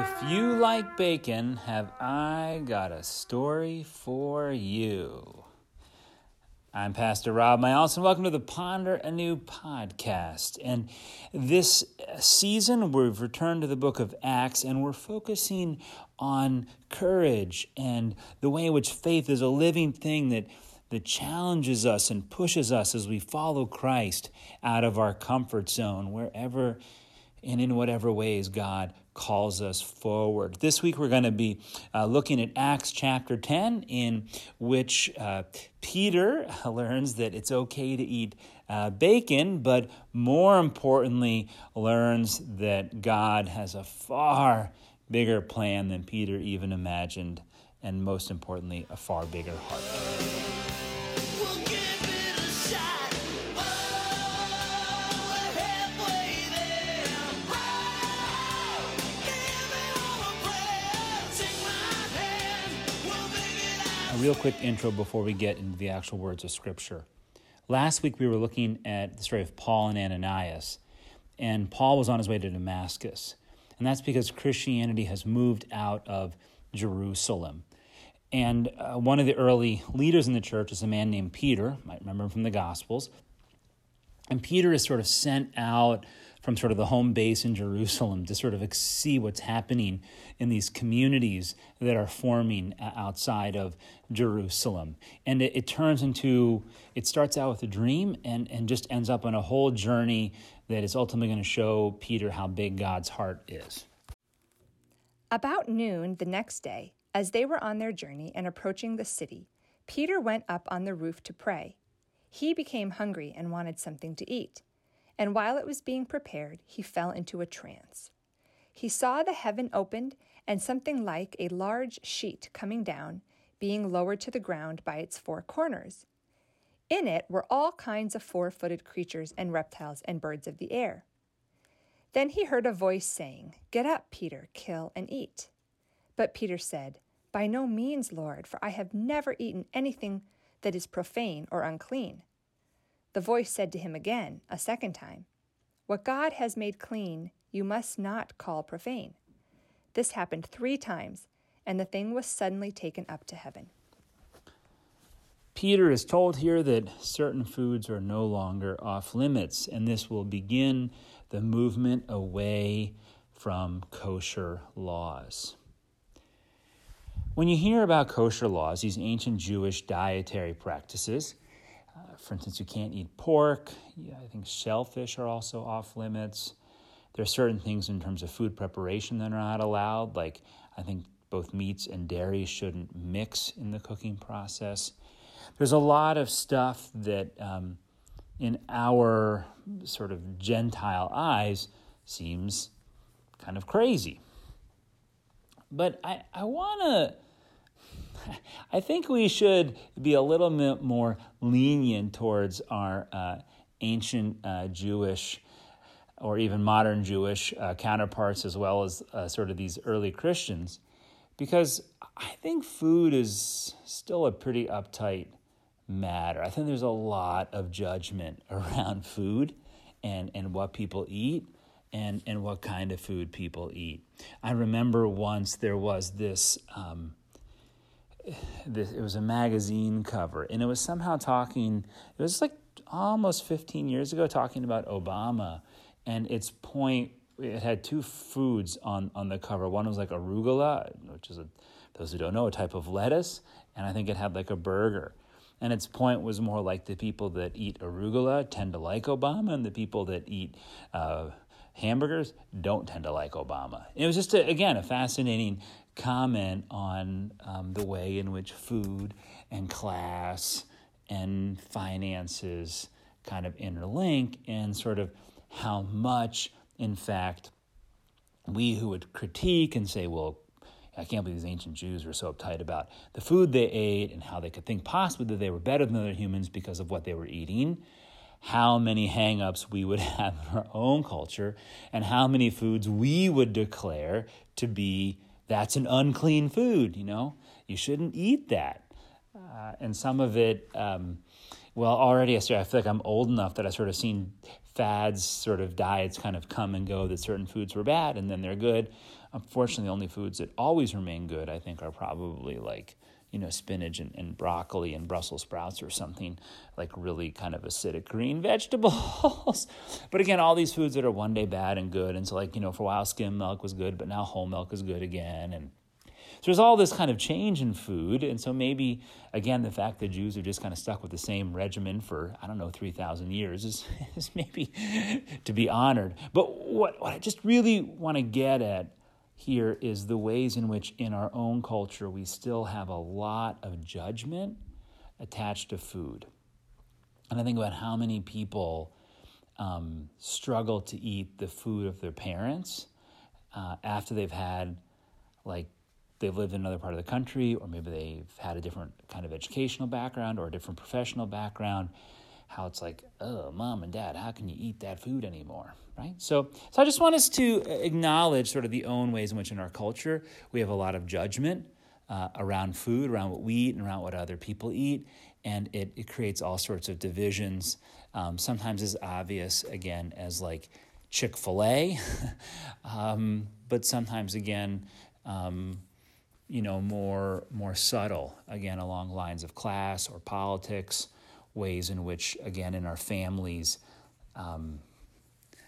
If you like bacon, have I got a story for you? I'm Pastor Rob Miles, and welcome to the Ponder Anew podcast. And this season, we've returned to the book of Acts, and we're focusing on courage and the way in which faith is a living thing that, that challenges us and pushes us as we follow Christ out of our comfort zone, wherever and in whatever ways God calls us forward. This week we're going to be uh, looking at Acts chapter 10, in which uh, Peter learns that it's okay to eat uh, bacon, but more importantly, learns that God has a far bigger plan than Peter even imagined, and most importantly, a far bigger heart. Real quick intro before we get into the actual words of Scripture. Last week we were looking at the story of Paul and Ananias, and Paul was on his way to Damascus. And that's because Christianity has moved out of Jerusalem. And uh, one of the early leaders in the church is a man named Peter, might remember him from the Gospels. And Peter is sort of sent out from sort of the home base in Jerusalem to sort of see what's happening in these communities that are forming uh, outside of Jerusalem. And it, it turns into, it starts out with a dream and, and just ends up on a whole journey that is ultimately going to show Peter how big God's heart is. About noon the next day, as they were on their journey and approaching the city, Peter went up on the roof to pray. He became hungry and wanted something to eat and while it was being prepared, he fell into a trance. He saw the heaven opened and something like a large sheet coming down, being lowered to the ground by its four corners. In it were all kinds of four footed creatures and reptiles and birds of the air. Then he heard a voice saying, Get up, Peter, kill and eat. But Peter said, By no means, Lord, for I have never eaten anything that is profane or unclean. The voice said to him again, a second time, What God has made clean, you must not call profane. This happened three times, and the thing was suddenly taken up to heaven. Peter is told here that certain foods are no longer off limits, and this will begin the movement away from kosher laws. When you hear about kosher laws, these ancient Jewish dietary practices, for instance, you can't eat pork. Yeah, I think shellfish are also off limits. There are certain things in terms of food preparation that are not allowed, like I think both meats and dairy shouldn't mix in the cooking process. There's a lot of stuff that, um, in our sort of Gentile eyes, seems kind of crazy. But I, I want to I think we should be a little bit more lenient towards our uh, ancient uh, Jewish or even modern Jewish uh, counterparts, as well as uh, sort of these early Christians, because I think food is still a pretty uptight matter. I think there's a lot of judgment around food and, and what people eat and, and what kind of food people eat. I remember once there was this. Um, this, it was a magazine cover, and it was somehow talking. It was like almost 15 years ago, talking about Obama, and its point. It had two foods on on the cover. One was like arugula, which is a those who don't know a type of lettuce, and I think it had like a burger. And its point was more like the people that eat arugula tend to like Obama, and the people that eat uh, hamburgers don't tend to like Obama. it was just, a, again, a fascinating comment on um, the way in which food and class and finances kind of interlink and sort of how much, in fact, we who would critique and say, well, I can't believe these ancient Jews were so uptight about the food they ate and how they could think possibly that they were better than other humans because of what they were eating how many hangups we would have in our own culture and how many foods we would declare to be that's an unclean food, you know? You shouldn't eat that. Uh, and some of it, um, well, already I feel like I'm old enough that I sort of seen fads, sort of diets kind of come and go that certain foods were bad and then they're good. Unfortunately, the only foods that always remain good, I think, are probably like you know, spinach and, and broccoli and Brussels sprouts or something like really kind of acidic green vegetables. but again, all these foods that are one day bad and good. And so, like, you know, for a while, skim milk was good, but now whole milk is good again. And so there's all this kind of change in food. And so maybe, again, the fact that Jews are just kind of stuck with the same regimen for, I don't know, 3,000 years is, is maybe to be honored. But what, what I just really want to get at here is the ways in which in our own culture we still have a lot of judgment attached to food. And I think about how many people um, struggle to eat the food of their parents uh, after they've had, like, they've lived in another part of the country, or maybe they've had a different kind of educational background or a different professional background. How it's like, oh, mom and dad, how can you eat that food anymore? right? So, so I just want us to acknowledge sort of the own ways in which in our culture we have a lot of judgment uh, around food, around what we eat, and around what other people eat, and it, it creates all sorts of divisions. Um, sometimes as obvious again as like Chick Fil A, um, but sometimes again. Um, you know, more more subtle again along lines of class or politics, ways in which again in our families, um,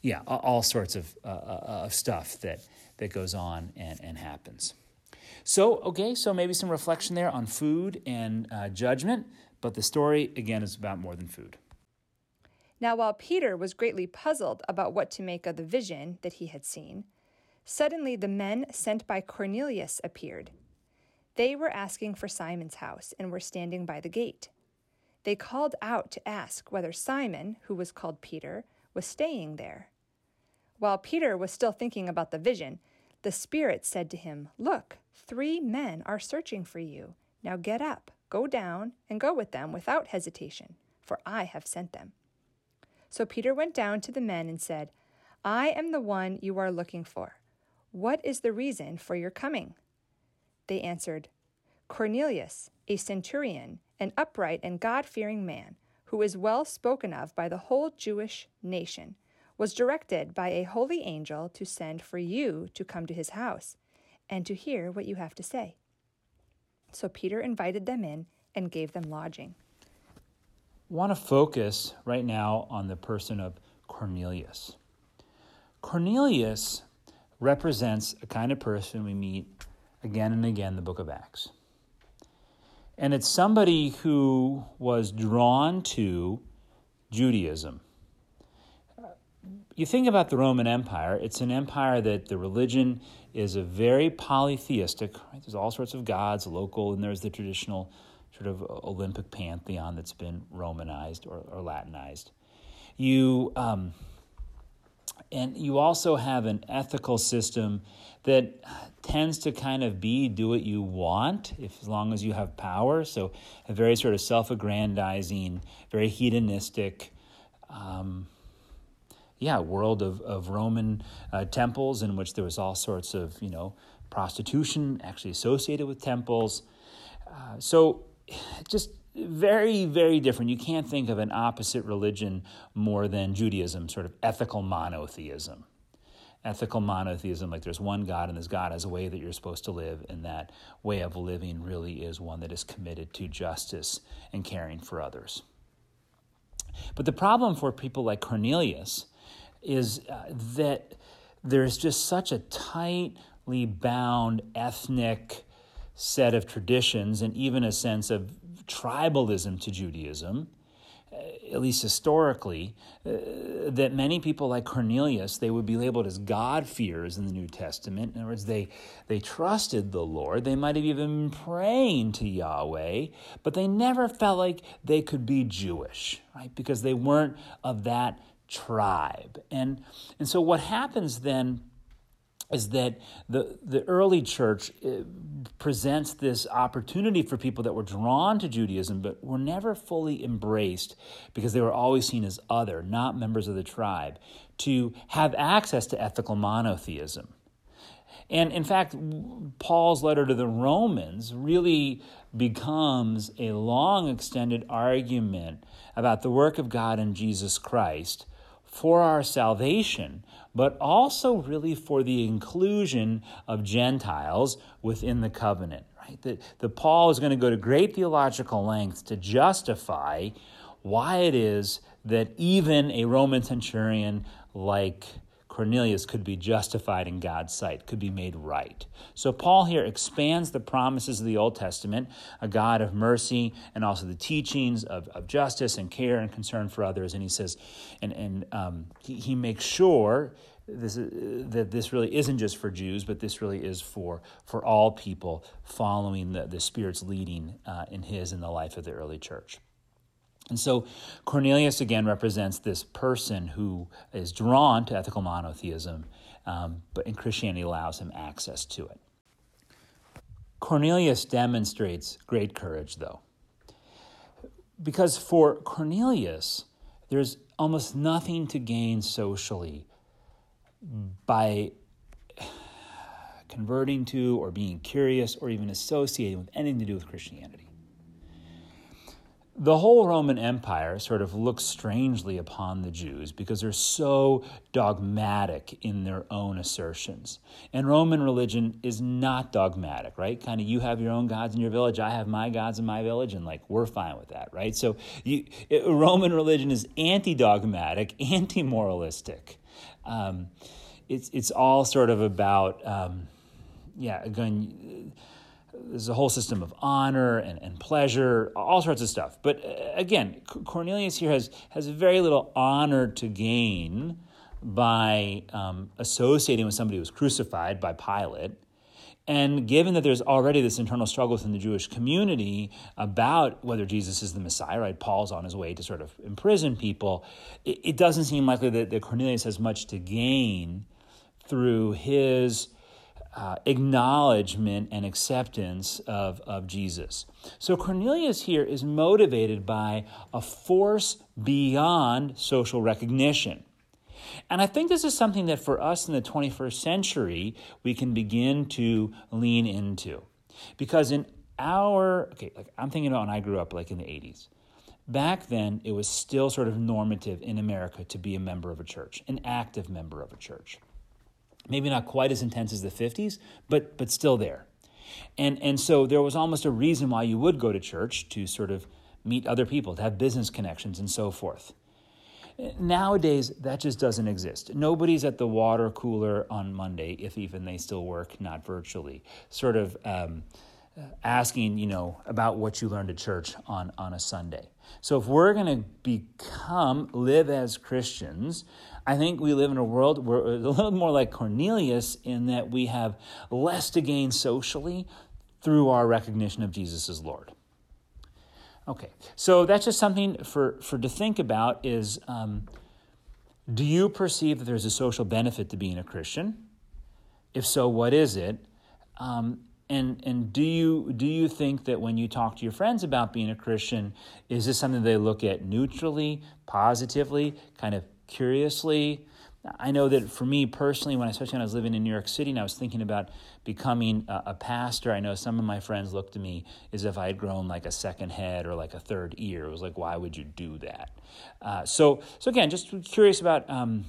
yeah, all sorts of, uh, uh, of stuff that, that goes on and, and happens. So, okay, so maybe some reflection there on food and uh, judgment, but the story, again, is about more than food. Now, while Peter was greatly puzzled about what to make of the vision that he had seen, suddenly the men sent by Cornelius appeared. They were asking for Simon's house and were standing by the gate. They called out to ask whether Simon, who was called Peter, was staying there. While Peter was still thinking about the vision, the Spirit said to him, Look, three men are searching for you. Now get up, go down, and go with them without hesitation, for I have sent them. So Peter went down to the men and said, I am the one you are looking for. What is the reason for your coming? They answered, Cornelius, a centurion, an upright and God fearing man, who is well spoken of by the whole Jewish nation was directed by a holy angel to send for you to come to his house and to hear what you have to say. So Peter invited them in and gave them lodging. I want to focus right now on the person of Cornelius. Cornelius represents a kind of person we meet again and again in the book of Acts. And it's somebody who was drawn to Judaism you think about the Roman Empire, it's an empire that the religion is a very polytheistic. Right? There's all sorts of gods, local, and there's the traditional sort of Olympic pantheon that's been Romanized or, or Latinized. You um, and you also have an ethical system that tends to kind of be do what you want if as long as you have power. So a very sort of self-aggrandizing, very hedonistic. Um, yeah, world of, of Roman uh, temples in which there was all sorts of, you know, prostitution actually associated with temples. Uh, so just very, very different. You can't think of an opposite religion more than Judaism, sort of ethical monotheism. Ethical monotheism, like there's one God and this God has a way that you're supposed to live, and that way of living really is one that is committed to justice and caring for others. But the problem for people like Cornelius is uh, that there's just such a tightly bound ethnic set of traditions and even a sense of tribalism to Judaism, uh, at least historically, uh, that many people like Cornelius, they would be labeled as God-fearers in the New Testament. In other words, they, they trusted the Lord. They might have even been praying to Yahweh, but they never felt like they could be Jewish, right? Because they weren't of that tribe. And, and so what happens then is that the, the early church uh, presents this opportunity for people that were drawn to Judaism but were never fully embraced because they were always seen as other, not members of the tribe, to have access to ethical monotheism. And in fact, Paul's letter to the Romans really becomes a long extended argument about the work of God in Jesus Christ for our salvation, but also really for the inclusion of Gentiles within the covenant. Right? That, that Paul is going to go to great theological lengths to justify why it is that even a Roman centurion like Cornelius could be justified in God's sight, could be made right. So Paul here expands the promises of the Old Testament, a God of mercy, and also the teachings of, of justice and care and concern for others. And he says, and, and um, he, he makes sure this is, that this really isn't just for Jews, but this really is for, for all people following the, the Spirit's leading uh, in his and the life of the early church. And so Cornelius again represents this person who is drawn to ethical monotheism, um, but in Christianity allows him access to it. Cornelius demonstrates great courage, though, because for Cornelius, there's almost nothing to gain socially by converting to or being curious or even associating with anything to do with Christianity the whole Roman Empire sort of looks strangely upon the Jews because they're so dogmatic in their own assertions. And Roman religion is not dogmatic, right? Kind of you have your own gods in your village, I have my gods in my village, and like we're fine with that, right? So you, it, Roman religion is anti dogmatic, anti moralistic. Um, it's, it's all sort of about, um, yeah, again, there's a whole system of honor and, and pleasure, all sorts of stuff. But uh, again, Cornelius here has, has very little honor to gain by um, associating with somebody who was crucified by Pilate. And given that there's already this internal struggle within the Jewish community about whether Jesus is the Messiah, right? Paul's on his way to sort of imprison people. It, it doesn't seem likely that, that Cornelius has much to gain through his uh, acknowledgement and acceptance of, of Jesus. So Cornelius here is motivated by a force beyond social recognition. And I think this is something that for us in the 21st century, we can begin to lean into. Because in our, okay, like I'm thinking about when I grew up, like in the 80s. Back then, it was still sort of normative in America to be a member of a church, an active member of a church maybe not quite as intense as the 50s, but, but still there. And, and so there was almost a reason why you would go to church to sort of meet other people, to have business connections, and so forth. Nowadays, that just doesn't exist. Nobody's at the water cooler on Monday, if even they still work, not virtually, sort of um, asking, you know, about what you learned at church on, on a Sunday. So if we're going to become, live as Christians, I think we live in a world where it's a little more like Cornelius in that we have less to gain socially through our recognition of Jesus as Lord. Okay, so that's just something for, for to think about is um, do you perceive that there's a social benefit to being a Christian? If so, what is it? Um, and and do you do you think that when you talk to your friends about being a Christian, is this something they look at neutrally, positively, kind of curiously. I know that for me personally, when especially when I was living in New York City and I was thinking about becoming a, a, pastor, I know some of my friends looked at me as if I had grown like a second head or like a third ear. It was like, why would you do that? Uh, so, so again, just curious about um,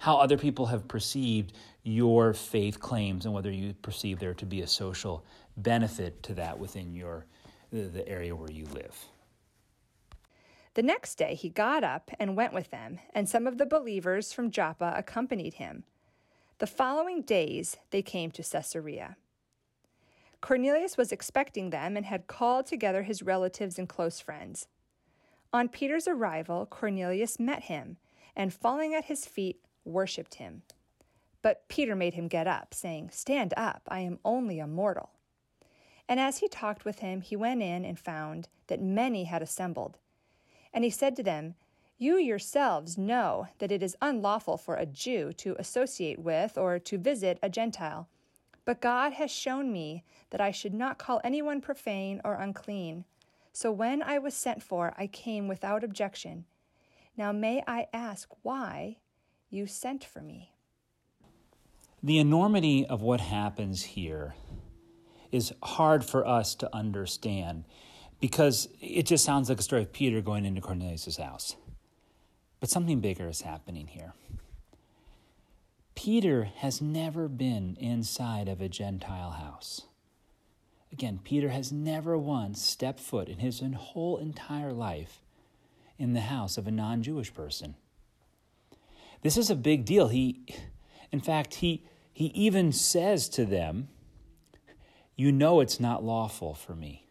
how other people have perceived your faith claims and whether you perceive there to be a social benefit to that within your the, the area where you live. The next day he got up and went with them, and some of the believers from Joppa accompanied him. The following days they came to Caesarea. Cornelius was expecting them and had called together his relatives and close friends. On Peter's arrival, Cornelius met him, and falling at his feet, worshipped him. But Peter made him get up, saying, Stand up, I am only a mortal. And as he talked with him, he went in and found that many had assembled and he said to them, You yourselves know that it is unlawful for a Jew to associate with or to visit a Gentile. But God has shown me that I should not call anyone profane or unclean. So when I was sent for, I came without objection. Now may I ask why you sent for me? the enormity of what happens here is hard for us to understand because it just sounds like a story of Peter going into Cornelius' house. But something bigger is happening here. Peter has never been inside of a Gentile house. Again, Peter has never once stepped foot in his whole entire life in the house of a non Jewish person. This is a big deal. He, in fact, he, he even says to them, You know it's not lawful for me.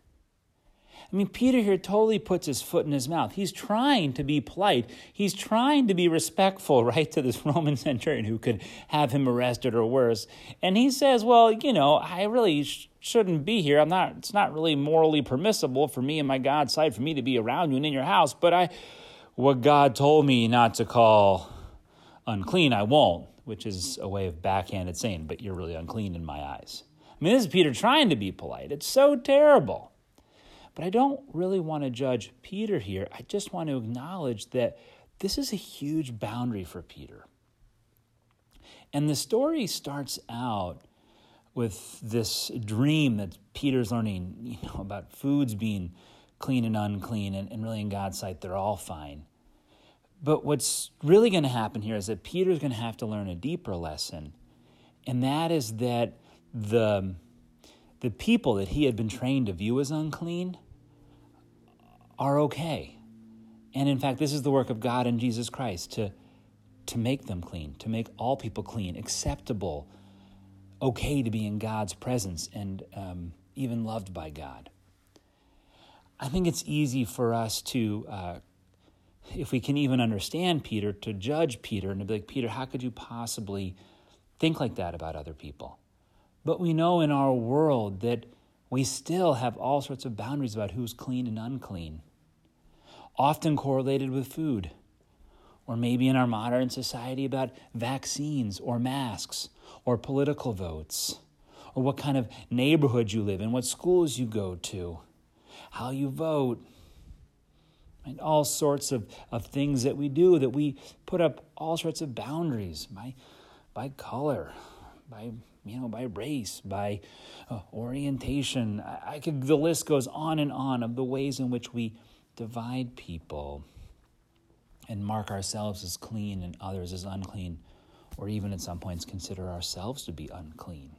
I mean, Peter here totally puts his foot in his mouth. He's trying to be polite. He's trying to be respectful, right, to this Roman centurion who could have him arrested or worse. And he says, Well, you know, I really sh- shouldn't be here. I'm not, it's not really morally permissible for me and my God's side for me to be around you and in your house, but I, what God told me not to call unclean, I won't, which is a way of backhanded saying, but you're really unclean in my eyes. I mean, this is Peter trying to be polite. It's so terrible. But I don't really want to judge Peter here. I just want to acknowledge that this is a huge boundary for Peter. And the story starts out with this dream that Peter's learning, you know, about foods being clean and unclean, and, and really in God's sight, they're all fine. But what's really going to happen here is that Peter's going to have to learn a deeper lesson, and that is that the, the people that he had been trained to view as unclean are okay. And in fact, this is the work of God and Jesus Christ to, to make them clean, to make all people clean, acceptable, okay to be in God's presence, and um, even loved by God. I think it's easy for us to, uh, if we can even understand Peter, to judge Peter and to be like, Peter, how could you possibly think like that about other people? But we know in our world that we still have all sorts of boundaries about who's clean and unclean, often correlated with food, or maybe in our modern society about vaccines or masks or political votes, or what kind of neighborhood you live in, what schools you go to, how you vote. And all sorts of, of things that we do that we put up all sorts of boundaries by, by color, by you know, by race, by uh, orientation. I, I could, the list goes on and on of the ways in which we divide people and mark ourselves as clean and others as unclean, or even at some points consider ourselves to be unclean.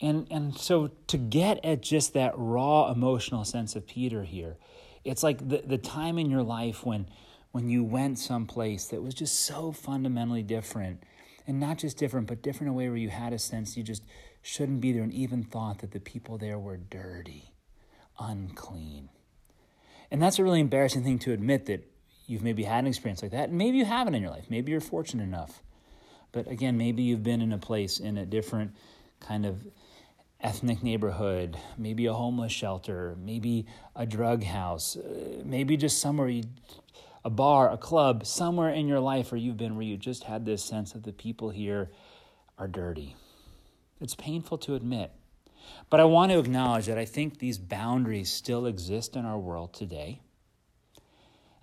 And, and so to get at just that raw emotional sense of Peter here, it's like the, the time in your life when, when you went someplace that was just so fundamentally different and not just different, but different in a way where you had a sense you just shouldn't be there and even thought that the people there were dirty, unclean. And that's a really embarrassing thing to admit that you've maybe had an experience like that. And maybe you haven't in your life. Maybe you're fortunate enough. But again, maybe you've been in a place in a different kind of ethnic neighborhood, maybe a homeless shelter, maybe a drug house, uh, maybe just somewhere you a bar, a club, somewhere in your life where you've been where you just had this sense that the people here are dirty. It's painful to admit. But I want to acknowledge that I think these boundaries still exist in our world today.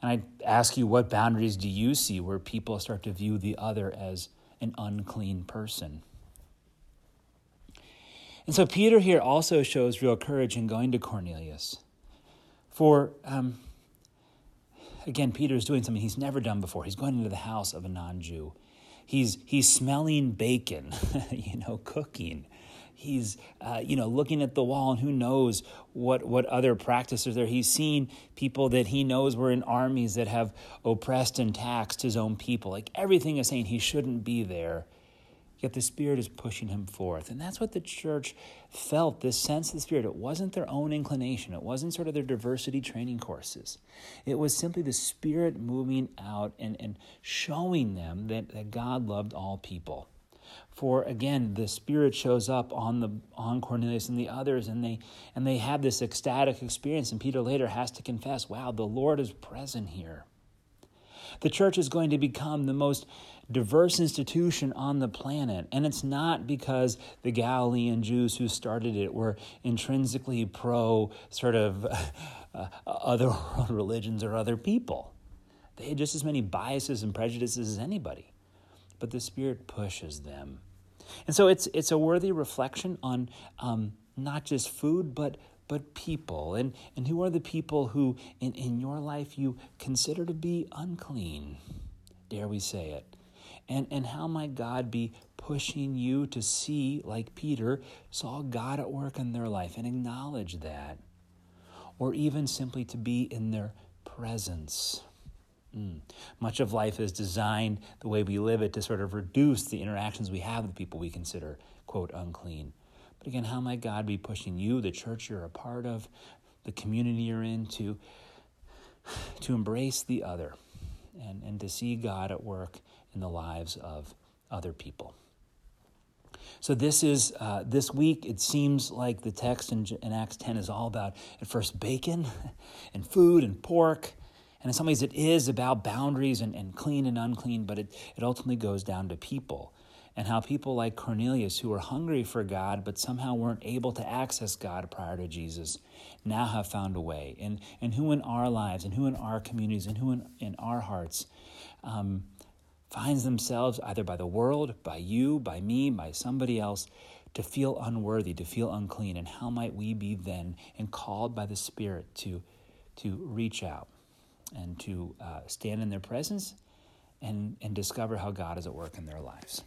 And I ask you, what boundaries do you see where people start to view the other as an unclean person? And so Peter here also shows real courage in going to Cornelius. For um, again, Peter is doing something he's never done before. He's going into the house of a non Jew. He's, he's smelling bacon, you know, cooking. He's, uh, you know, looking at the wall, and who knows what, what other practices there. He's seen people that he knows were in armies that have oppressed and taxed his own people. Like everything is saying he shouldn't be there. Yet the Spirit is pushing him forth. And that's what the church felt this sense of the Spirit. It wasn't their own inclination, it wasn't sort of their diversity training courses. It was simply the Spirit moving out and, and showing them that, that God loved all people. For again, the Spirit shows up on the on Cornelius and the others, and they and they have this ecstatic experience. And Peter later has to confess, "Wow, the Lord is present here." The church is going to become the most diverse institution on the planet. And it's not because the Galilean Jews who started it were intrinsically pro sort of uh, other religions or other people. They had just as many biases and prejudices as anybody. but the Spirit pushes them. And so it's, it's a worthy reflection on um, not just food, but, but people. And, and who are the people who in, in your life you consider to be unclean? Dare we say it? And, and how might God be pushing you to see, like Peter, saw God at work in their life and acknowledge that? Or even simply to be in their presence. Mm. Much of life is designed the way we live it to sort of reduce the interactions we have with people we consider, quote, unclean. But again, how might God be pushing you, the church you're a part of, the community you're in, to, to embrace the other and, and to see God at work in the lives of other people? So this is uh, this week. It seems like the text in, in Acts 10 is all about at first bacon and food and pork and in some ways, it is about boundaries and, and clean and unclean, but it, it ultimately goes down to people and how people like Cornelius, who were hungry for God but somehow weren't able to access God prior to Jesus, now have found a way. And, and who in our lives, and who in our communities, and who in, in our hearts um, finds themselves either by the world, by you, by me, by somebody else, to feel unworthy, to feel unclean. And how might we be then and called by the Spirit to, to reach out? and to uh, stand in their presence and, and discover how God is at work in their lives.